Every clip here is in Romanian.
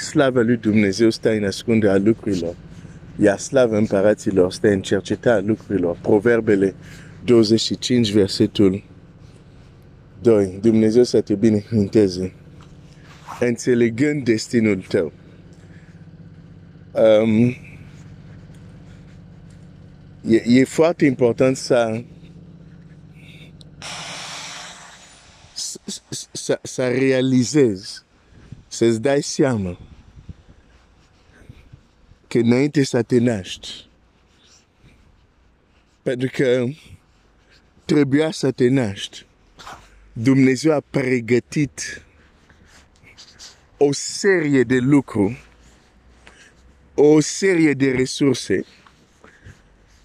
slava lui Dumnezeu stă în ascunderea lucrurilor, iar slava împăraților stă în cercetarea lucrurilor. Proverbele 25, versetul 2. Dumnezeu să te binecuvânteze înțelegând destinul tău. Um, e, e foarte important să să, să realizezi, să-ți dai seama că înainte să te naști, pentru că trebuia să te naști, Dumnezeu a pregătit o serie de lucruri, o serie de resurse,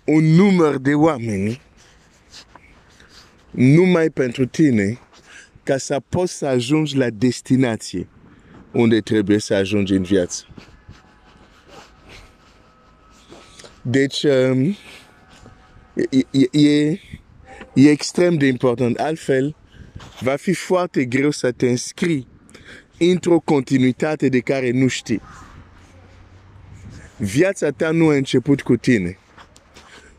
un număr de oameni numai pentru tine ca să poți să ajungi la destinație unde trebuie să ajungi în viață. Deci, um, e, e, e extrem de important. Altfel, va fi foarte greu să te înscrii într-o continuitate de care nu știi. Viața ta nu a început cu tine.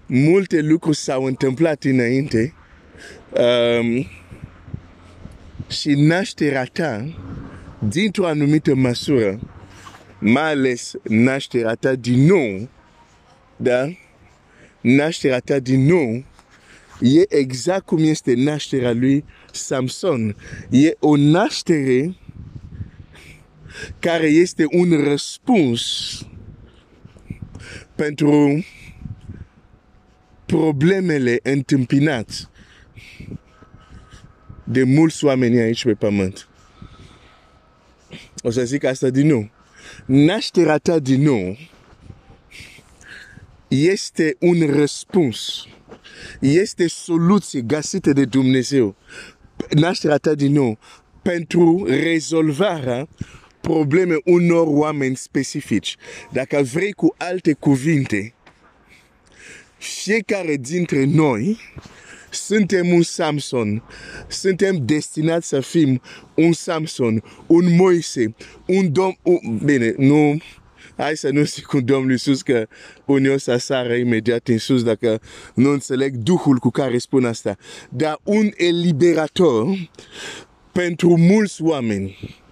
Multe lucruri s-au întâmplat înainte um, și nașterea ta, dintr-o anumită măsură, mai ales nașterea ta din nou, da? Nașterea ta din nou e exact cum este nașterea lui Samson. E o naștere care este un răspuns pentru problemele întâmpinate de mulți oameni aici pe pământ. O să zic asta din nou. Nașterea ta din nou este un răspuns. Este soluție găsită de Dumnezeu. Nașterea ta din nou pentru rezolvarea probleme unor oameni specifici. Dacă vrei cu alte cuvinte, fiecare dintre noi suntem un Samson. Suntem destinați să fim un Samson, un Moise, un domn... Un... Bine, nu... Hai să nu zic cu Domnul Iisus că unii o să sară imediat în sus dacă nu înțeleg Duhul cu care spun asta. Dar un eliberator pentru mulți oameni.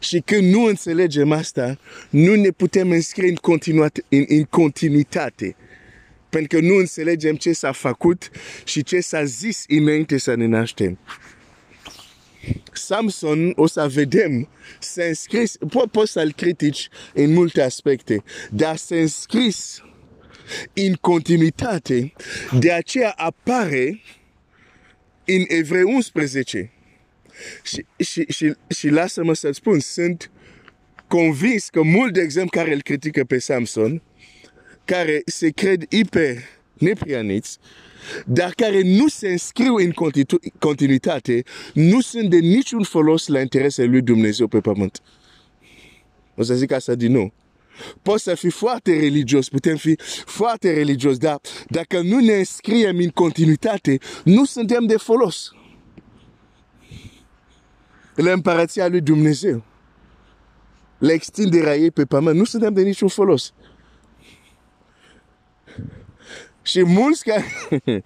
Și când nu înțelegem asta, nu ne putem înscrie în, în, în continuitate pentru că nu înțelegem ce s-a făcut și ce s-a zis înainte să ne naștem. Samson, o să vedem, s-a înscris, po- poți să-l critici în multe aspecte, dar s-a înscris în continuitate, de aceea apare în Evrei 11. Și, și, și, și lasă-mă să spun, sunt convins că mult de exemplu care îl critică pe Samson, care se cred hiper neprianiți, dar care nu se înscriu în continuitate, nu sunt de niciun folos la interesele lui Dumnezeu pe pământ. O să zic asta din nou. Poți să fii foarte religios, putem fi foarte religios, dar dacă nu ne înscriem în continuitate, nu suntem de folos. La împărăția lui Dumnezeu. La extinderea ei pe pământ, nu suntem de niciun folos. Și mulți care,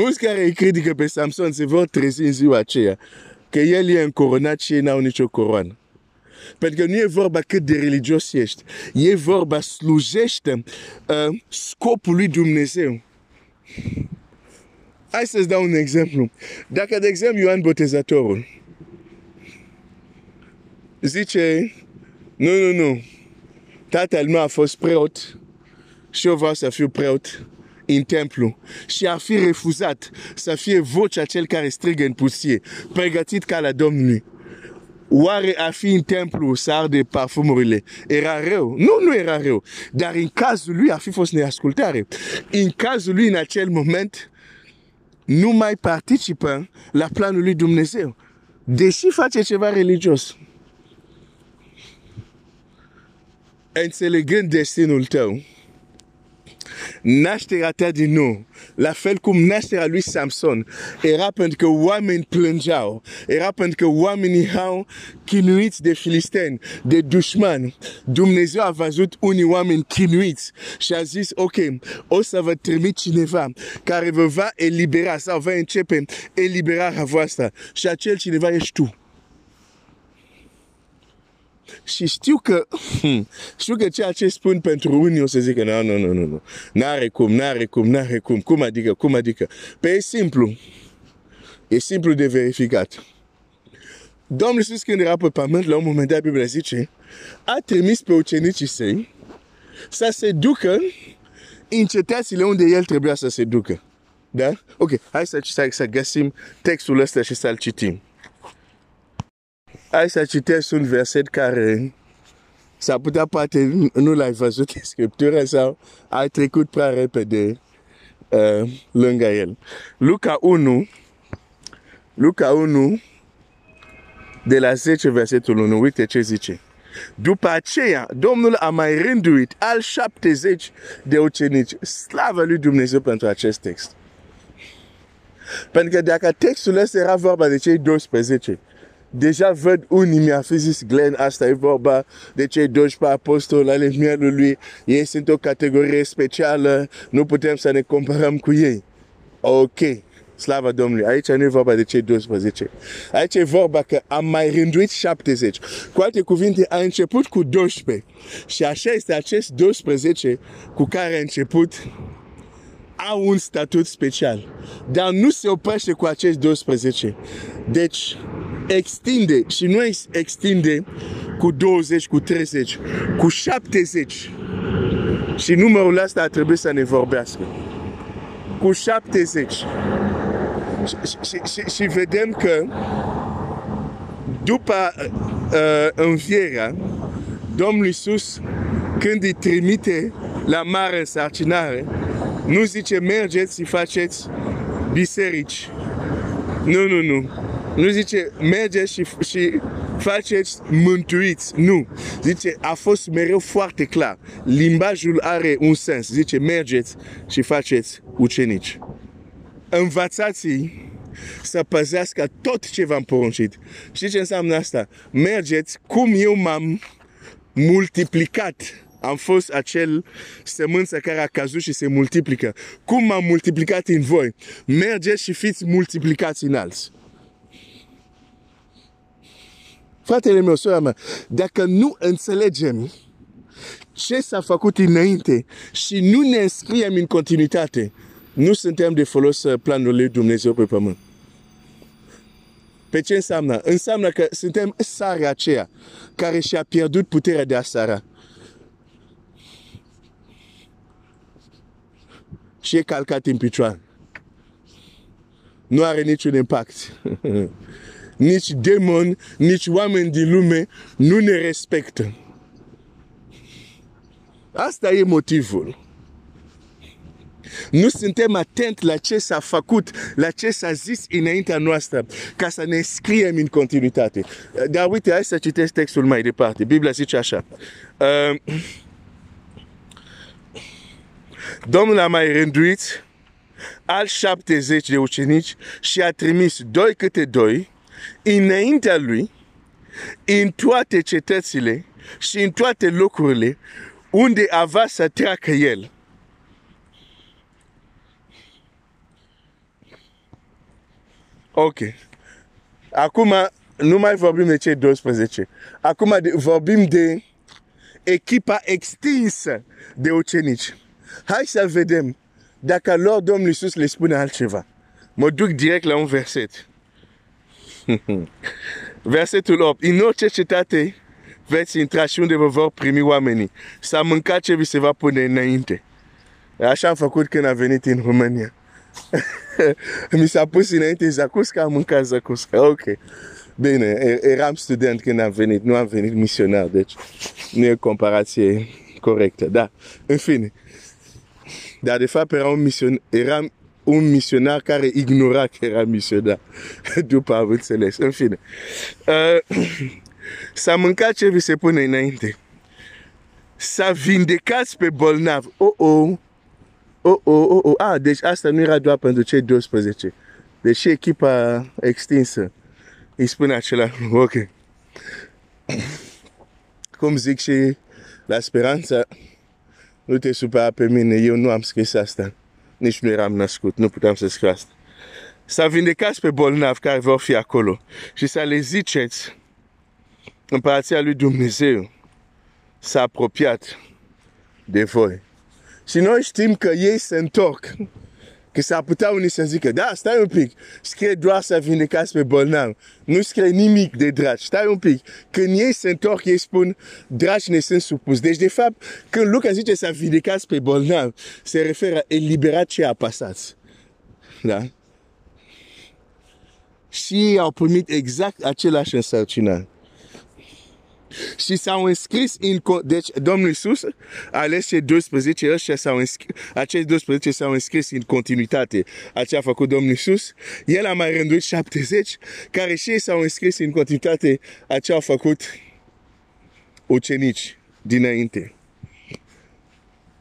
mulți care îi critică pe Samson se vor trezi în ziua aceea că el e încoronat și ei n-au nicio coroană. Pentru că nu e vorba cât de religios ești. E vorba slujește uh, scopul lui Dumnezeu. Hai să-ți dau un exemplu. Dacă, de exemplu, Ioan Botezatorul zice, nu, nu, nu, tatăl meu a fost preot și eu vreau să fiu preot în templu și a fi refuzat să fie vocea cel care strigă în pustie, pregătit ca la Domnului. Oare a fi în templu să arde parfumurile era rău? Nu, nu era rău. Dar în cazul lui a fi fost neascultare. În cazul lui, în acel moment, nu mai participă la planul lui Dumnezeu. Deși face ceva religios. Înțelegând destinul tău, nașterea ta din nou, la fel cum nașterea lui Samson, era pentru că oameni plângeau, era pentru că oamenii au chinuiți de filisteni, de dușmani. Dumnezeu a văzut unii oameni chinuiți și a zis, ok, o să vă trimit cineva care vă va elibera sau va începe eliberarea voastră și acel cineva ești tu. Și știu că, hmm, știu că ceea ce spun pentru unii o să zică, nu, nu, nu, nu, nu, n-are cum, n-are cum, n-are cum, cum adică, cum adică. Pe e simplu, e simplu de verificat. Domnul Iisus când era pe pământ, la un moment dat, Biblia zice, a trimis pe ucenicii săi să se ducă în cetățile unde el trebuia să se ducă. Da? Ok, hai să, să, să găsim textul ăsta și să-l citim. Hai să citesc un verset care s-ar putea poate nu l-ai văzut în Scriptură sau ai trecut prea repede uh, lângă el. Luca 1, Luca 1, de la 10 versetul 1, uite ce zice. După aceea, Domnul a mai rânduit al 70 de ucenici. Slavă lui Dumnezeu pentru acest text. Pentru că dacă textul ăsta era vorba de cei 12, deja văd unii mi-a fi zis, Glenn, asta e vorba de cei 12 apostoli ale mielului, ei sunt o categorie specială, nu putem să ne comparăm cu ei. Ok, Slava Domnului, aici nu e vorba de cei 12. Aici e vorba că am mai rânduit 70. Cu alte cuvinte, a început cu 12. Și așa este acest 12 cu care a început au un statut special. Dar nu se oprește cu acești 12. Deci, extinde și nu extinde cu 20, cu 30, cu 70. Și numărul ăsta ar trebui să ne vorbească. Cu 70. Și, și, și, și vedem că după uh, înfierea, Domnul Iisus, când îi trimite la mare însărcinare, nu zice mergeți și faceți biserici. Nu, nu, nu. Nu zice mergeți și, și faceți mântuiți. Nu. Zice, a fost mereu foarte clar. Limbajul are un sens. Zice, mergeți și faceți ucenici. învățați să păzească tot ce v-am poruncit. Știți ce înseamnă asta? Mergeți cum eu m-am multiplicat am fost acel sămânță care a căzut și se multiplică. Cum m-am multiplicat în voi? Mergeți și fiți multiplicați în alți. Fratele meu, sora mea, dacă nu înțelegem ce s-a făcut înainte și nu ne înscriem în continuitate, nu suntem de folos planul lui Dumnezeu pe pământ. Pe ce înseamnă? Înseamnă că suntem sarea aceea care și-a pierdut puterea de a sara. și e calcat în picioare. Nu are niciun impact. nici demon, nici oameni din lume nu ne respectă. Asta e motivul. Nu suntem atenți la ce s-a făcut, la ce s-a zis înaintea noastră, ca să ne scriem în continuitate. Dar uite, hai să citesc textul mai departe. Biblia zice așa. Uh, Domnul a mai rânduit al 70 de ucenici și a trimis doi câte doi înaintea lui în toate cetățile și în toate locurile unde avea să treacă el. Ok. Acum nu mai vorbim de cei 12. Acum vorbim de echipa extinsă de ucenici. Hai să vedem dacă lor Domnul Iisus le spune altceva. Mă duc direct la un verset. Versetul 8. În orice cetate veți intra și unde vă vor primi oamenii. Să mâncați ce vi se va pune înainte. Așa am făcut când am venit în România. Mi s-a pus înainte zacusca, am mâncat zacusca. Ok. Bine, eram student când am venit, nu am venit misionar, deci nu e comparație corectă. Da, în fine. Dar de fapt era un, mision, era un misionar care ignora că era misionar. După am înțeles. În fine. Uh, s-a mâncat ce vi se pune înainte. S-a vindecat pe bolnav. Oh, oh. oh, oh, oh, oh, ah, deci asta nu era doar pentru cei 12. Deși echipa extinsă îi spune acela, ok. Cum zic și la speranță, nu te supăra pe mine, eu nu am scris asta. Nici nu eram născut, nu puteam să scriu asta. Să vindecați pe bolnavi care vor fi acolo și să le ziceți împărația lui Dumnezeu s-a apropiat de voi. Și noi știm că ei se întorc. Că s-ar putea unii să zică, da, stai un pic, scrie doar să vindecați pe bolnav. Nu scrie nimic de dragi. Stai un pic. Când ei se întorc, ei spun, dragi ne sunt supus. Deci, de fapt, când Luca zice să vindecați pe bolnav, se referă eliberat ce a pasat. Da? Și ei au primit exact același însărcinare și s-au înscris în... Deci Domnul Iisus a ales cei 12, ăștia s-au înscris, acești 12 s-au înscris în continuitate a ce a făcut Domnul Iisus. El a mai rânduit 70 care și ei s-au înscris în continuitate a ce au făcut ucenici dinainte.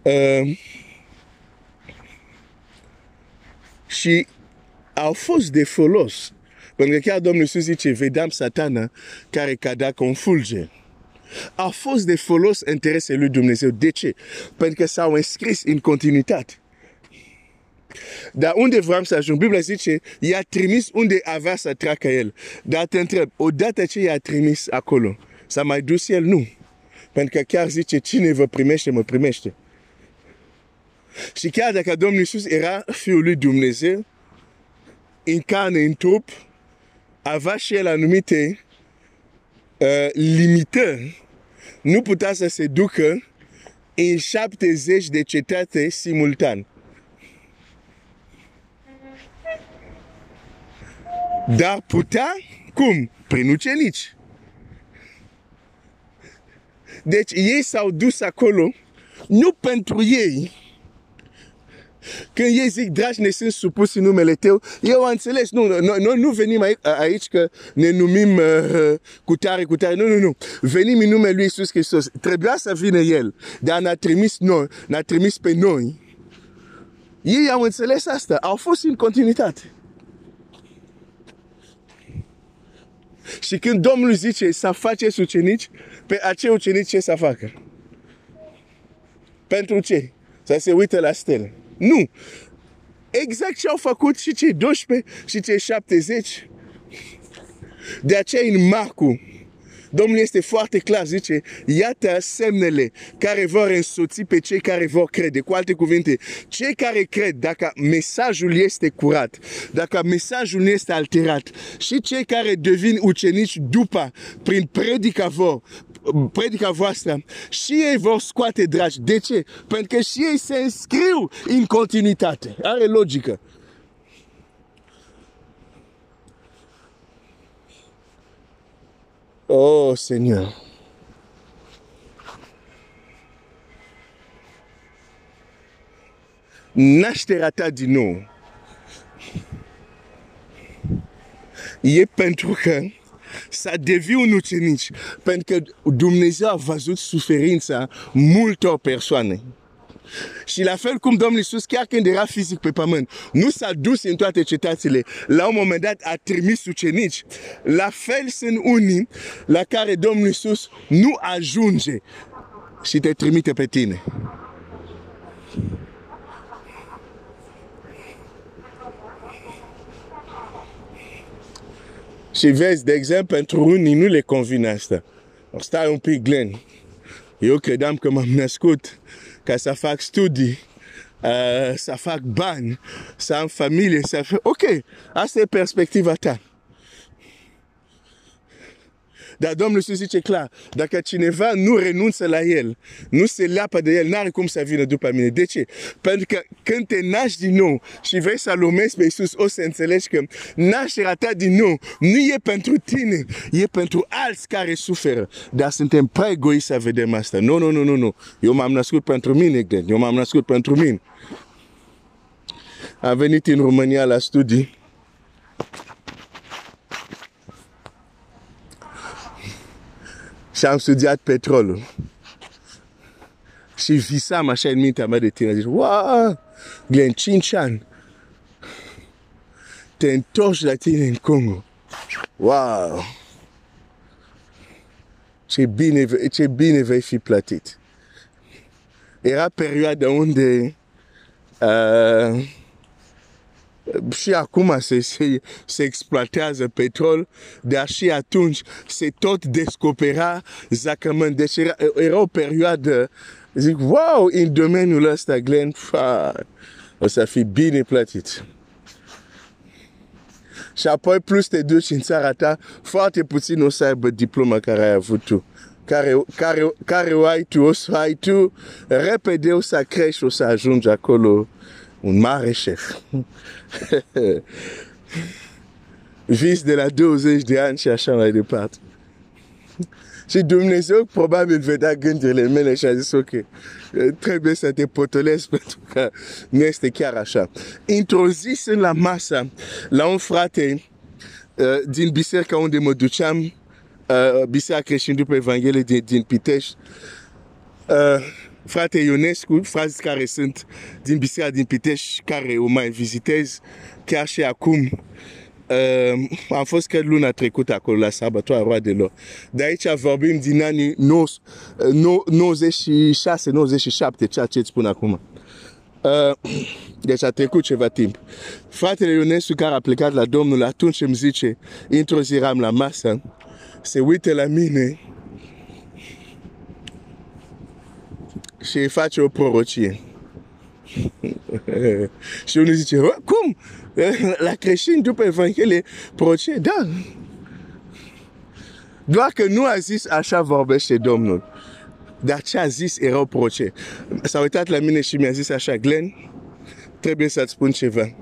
Uh, și au fost de folos. Pentru că chiar Domnul Iisus zice, vedeam satana care cadea ca un fulger a fost de folos interesele lui Dumnezeu. De ce? Pentru că s-au înscris în continuitate. Dar unde vreau să ajung? Biblia zice, i-a trimis unde avea să treacă el. Dar te întreb, odată ce i-a trimis acolo, s-a mai dus el? Nu. Pentru că chiar zice, cine vă primește, mă primește. Și chiar dacă Domnul Iisus era Fiul lui Dumnezeu, în carne, în trup, avea și el anumite uh, limitări, nu putea să se ducă în 70 de cetate simultan. Dar putea, cum? Prin ucenici. Deci ei s-au dus acolo, nu pentru ei, când ei zic, dragi, ne sunt supus în numele tău, eu am înțeles, nu, noi, noi nu venim aici, aici că ne numim uh, cu tare, cu tare, nu, nu, nu. Venim în numele lui Iisus Hristos. Trebuia să vină El, dar ne-a trimis noi, ne-a trimis pe noi. Ei au înțeles asta, au fost în continuitate. Și când Domnul zice să faceți ucenici, pe acei ucenici ce să facă? Pentru ce? Să se uite la stele. Nu! Exact ce au făcut și cei 12 și cei 70. De aceea în Marcu, Domnul este foarte clar, zice, iată semnele care vor însoți pe cei care vor crede. Cu alte cuvinte, cei care cred, dacă mesajul este curat, dacă mesajul nu este alterat, și cei care devin ucenici după, prin predica vor, predica voastră și ei vor scoate dragi. De ce? Pentru că și ei se înscriu în continuitate. Are logică. Oh, Seigneur. Nașterea ta din nou e pentru că să devii un ucenic. Pentru că Dumnezeu a văzut suferința multor persoane. Și la fel cum Domnul Iisus, chiar când era fizic pe pământ, nu s-a dus în toate cetățile, la un moment dat a trimis ucenici. La fel sunt unii la care Domnul Iisus nu ajunge și te trimite pe tine. Și vezi, de exemplu, pentru unii nu le convine asta. Stai un pic, Glenn. Eu credeam că m-am născut ca să fac studii, uh, să fac bani, să am familie, să fac... Ok, asta e perspectiva ta. Dar Domnul Iisus zice clar, dacă cineva nu renunță la El, nu se leapă de El, n-are cum să vină după mine. De ce? Pentru că când te naști din nou și vrei să-L urmezi pe Iisus, o să înțelegi că nașterea ta din nou nu e pentru tine, e pentru alți care suferă. Dar suntem prea egoiști să vedem asta. Nu, nu, nu, nu, nu. Eu m-am născut pentru mine, Glenn. Eu m-am născut pentru mine. Am venit în România la studii Shamsudiat pétrole. J'ai vu ça, ma chaîne Mintama de Tina. J'ai dit, waouh, Glen Chinchan. T'es une torche latine en Congo. Waouh. c'est bien, j'ai bien éveillé la tête. Et la période où, euh, și acum se, se, se exploatează petrol, dar și atunci se tot descopera zacământ. Deci era, era o perioadă, zic, wow, în domeniul ăsta, Glenn, fa, o să fii bine plătit. Și apoi plus te duci în țara ta, foarte puțin o să aibă diploma care ai avut tu. Care, care, care o ai tu, o să ai tu, repede o să crești, o să ajungi acolo un mare șef. Vis de la 20 de ani și așa mai departe. Și Dumnezeu probabil vedea gândurile mele și a zis, ok, trebuie să te potolesc pentru că nu este chiar așa. Într-o zi sunt la masă la un frate uh, din biserica unde mă duceam, uh, biserica creștin după Evanghelie din, din Piteș. Uh, frate Ionescu, frați care sunt din biserica din Piteș, care o mai vizitez chiar și acum. Uh, am fost chiar luna trecută acolo la sărbătoarea roadelor. De aici vorbim din anii 96-97, ceea ce îți spun acum. Uh, deci a trecut ceva timp. Fratele Ionescu care a plecat la Domnul atunci îmi zice, într-o zi eram la masă, se uite la mine și face o prorocie. și unul zice, cum? La creștin după Evanghelie prorocie? Da. Doar că nu a zis așa vorbește Domnul. Dar ce a zis era o prorocie. S-a uitat la mine și mi-a zis așa, Glenn, trebuie să-ți spun ceva.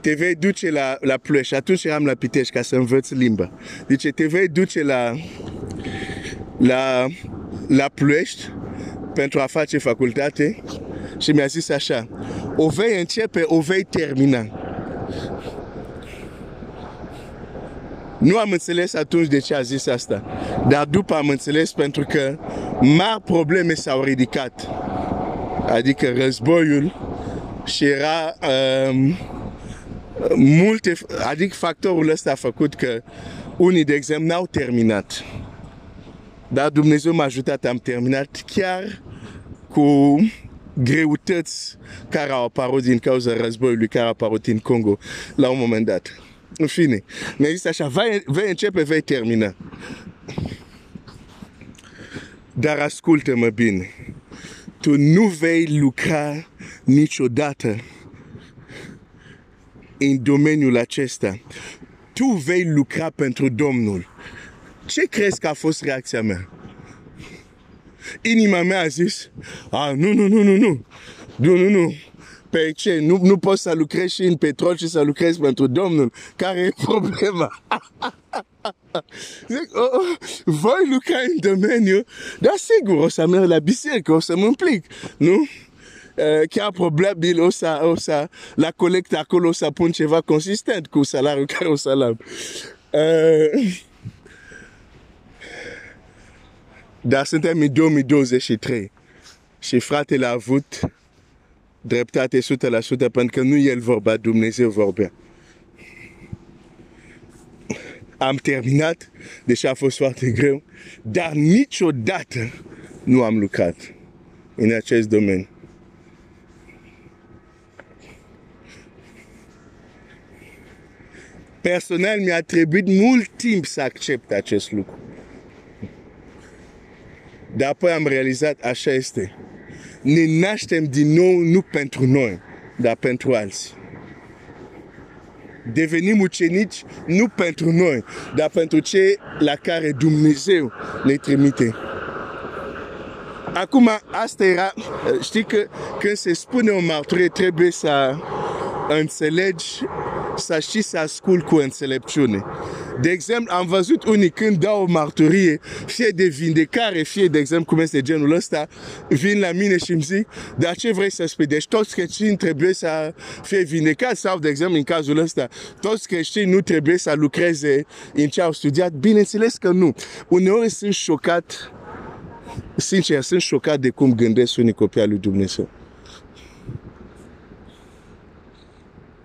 Te vei duce la, la Ploiești. Atunci eram la Pitești ca să învăț limba. Deci te vei duce la, la, la Ploiești pentru a face facultate și mi-a zis așa, o vei începe, o vei termina. Nu am înțeles atunci de ce a zis asta, dar după am înțeles pentru că mari probleme s-au ridicat. Adică războiul și era um, multe, adică factorul ăsta a făcut că unii, de exemplu, n-au terminat. Dar Dumnezeu m-a ajutat, am terminat chiar cu greutăți care au apărut din cauza războiului care a apărut în Congo la un moment dat. În fine, mi-a zis așa, vei, vei începe, vei termina. Dar ascultă-mă bine, tu nu vei lucra niciodată în domeniul acesta. Tu vei lucra pentru Domnul. Ce crezi că a fost reacția mea? Inima mea a zis, a, nu, nu, nu, nu, nu, nu, nu, nu, pe ce? Nu, nu poți să lucrezi și în petrol și să lucrezi pentru Domnul. Care e problema? Zic, oh, oh, voi lucra în domeniu, dar sigur o să merg la biserică, o să mă implic, nu? Chiar probabil o să, o să, la acolo o să pun ceva consistent cu salariul care o să-l am. Uh, dar suntem în 2023 și fratele a avut dreptate 100% pentru că nu el vorba, Dumnezeu vorbea. Am terminat, deși a fost foarte greu, dar niciodată nu am lucrat în acest domeniu. Personal mi-a trebuit mult timp să accept acest lucru. Dar apoi am realizat, așa este. Ne naștem din nou nu pentru noi, dar pentru alții. Devenim ucenici nu pentru noi, dar pentru cei la care Dumnezeu ne trimite. Acum, asta era, știi că când se spune o mărturie trebuie să înțelegi, să știi să ascult cu înțelepciune. De exemplu, am văzut unii când dau o marturie, fie de vindecare, fie, de exemplu, cum este genul ăsta, vin la mine și îmi zic, dar ce vrei să spui? Deci toți creștini trebuie să fie vindecați sau, de exemplu, în cazul ăsta, toți creștini nu trebuie să lucreze în ce au studiat? Bineînțeles că nu. Uneori sunt șocat, sincer, sunt șocat de cum gândesc unii copii al lui Dumnezeu.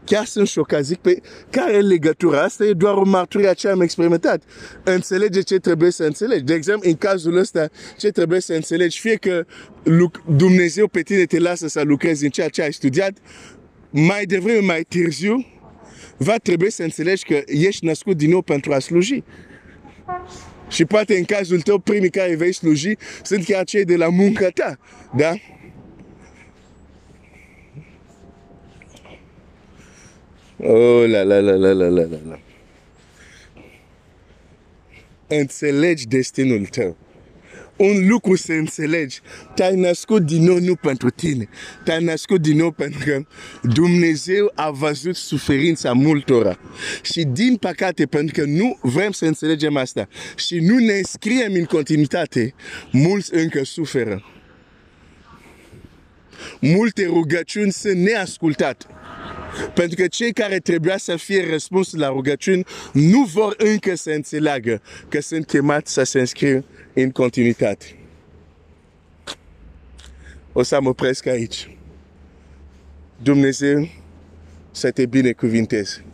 Chiar sunt șocat, zic, pe care e legătura? Asta e doar o mărturie a ce am experimentat. Înțelege ce trebuie să înțelegi. De exemplu, în cazul ăsta, ce trebuie să înțelegi, fie că Dumnezeu pe tine te lasă să lucrezi în ceea ce ai studiat, mai devreme, mai târziu, va trebui să înțelegi că ești născut din nou pentru a sluji. Și poate în cazul tău, primii care vei sluji sunt chiar cei de la munca ta. Da? Oh la la la la la la la. Înțelegi destinul tău un lucru să înțelegi. Te-ai născut din nou nu pentru tine. Te-ai născut din nou pentru că Dumnezeu a văzut suferința multora. Și din păcate, pentru că nu vrem să înțelegem asta și nu ne înscriem în continuitate, mulți încă suferă. Multe rugăciuni sunt neascultate. Pentru că cei care trebuia să fie răspuns la rugăciuni nu vor încă să înțeleagă că sunt chemați să se înscrie în continuitate. O să mă opresc aici. Dumnezeu să te binecuvinteze.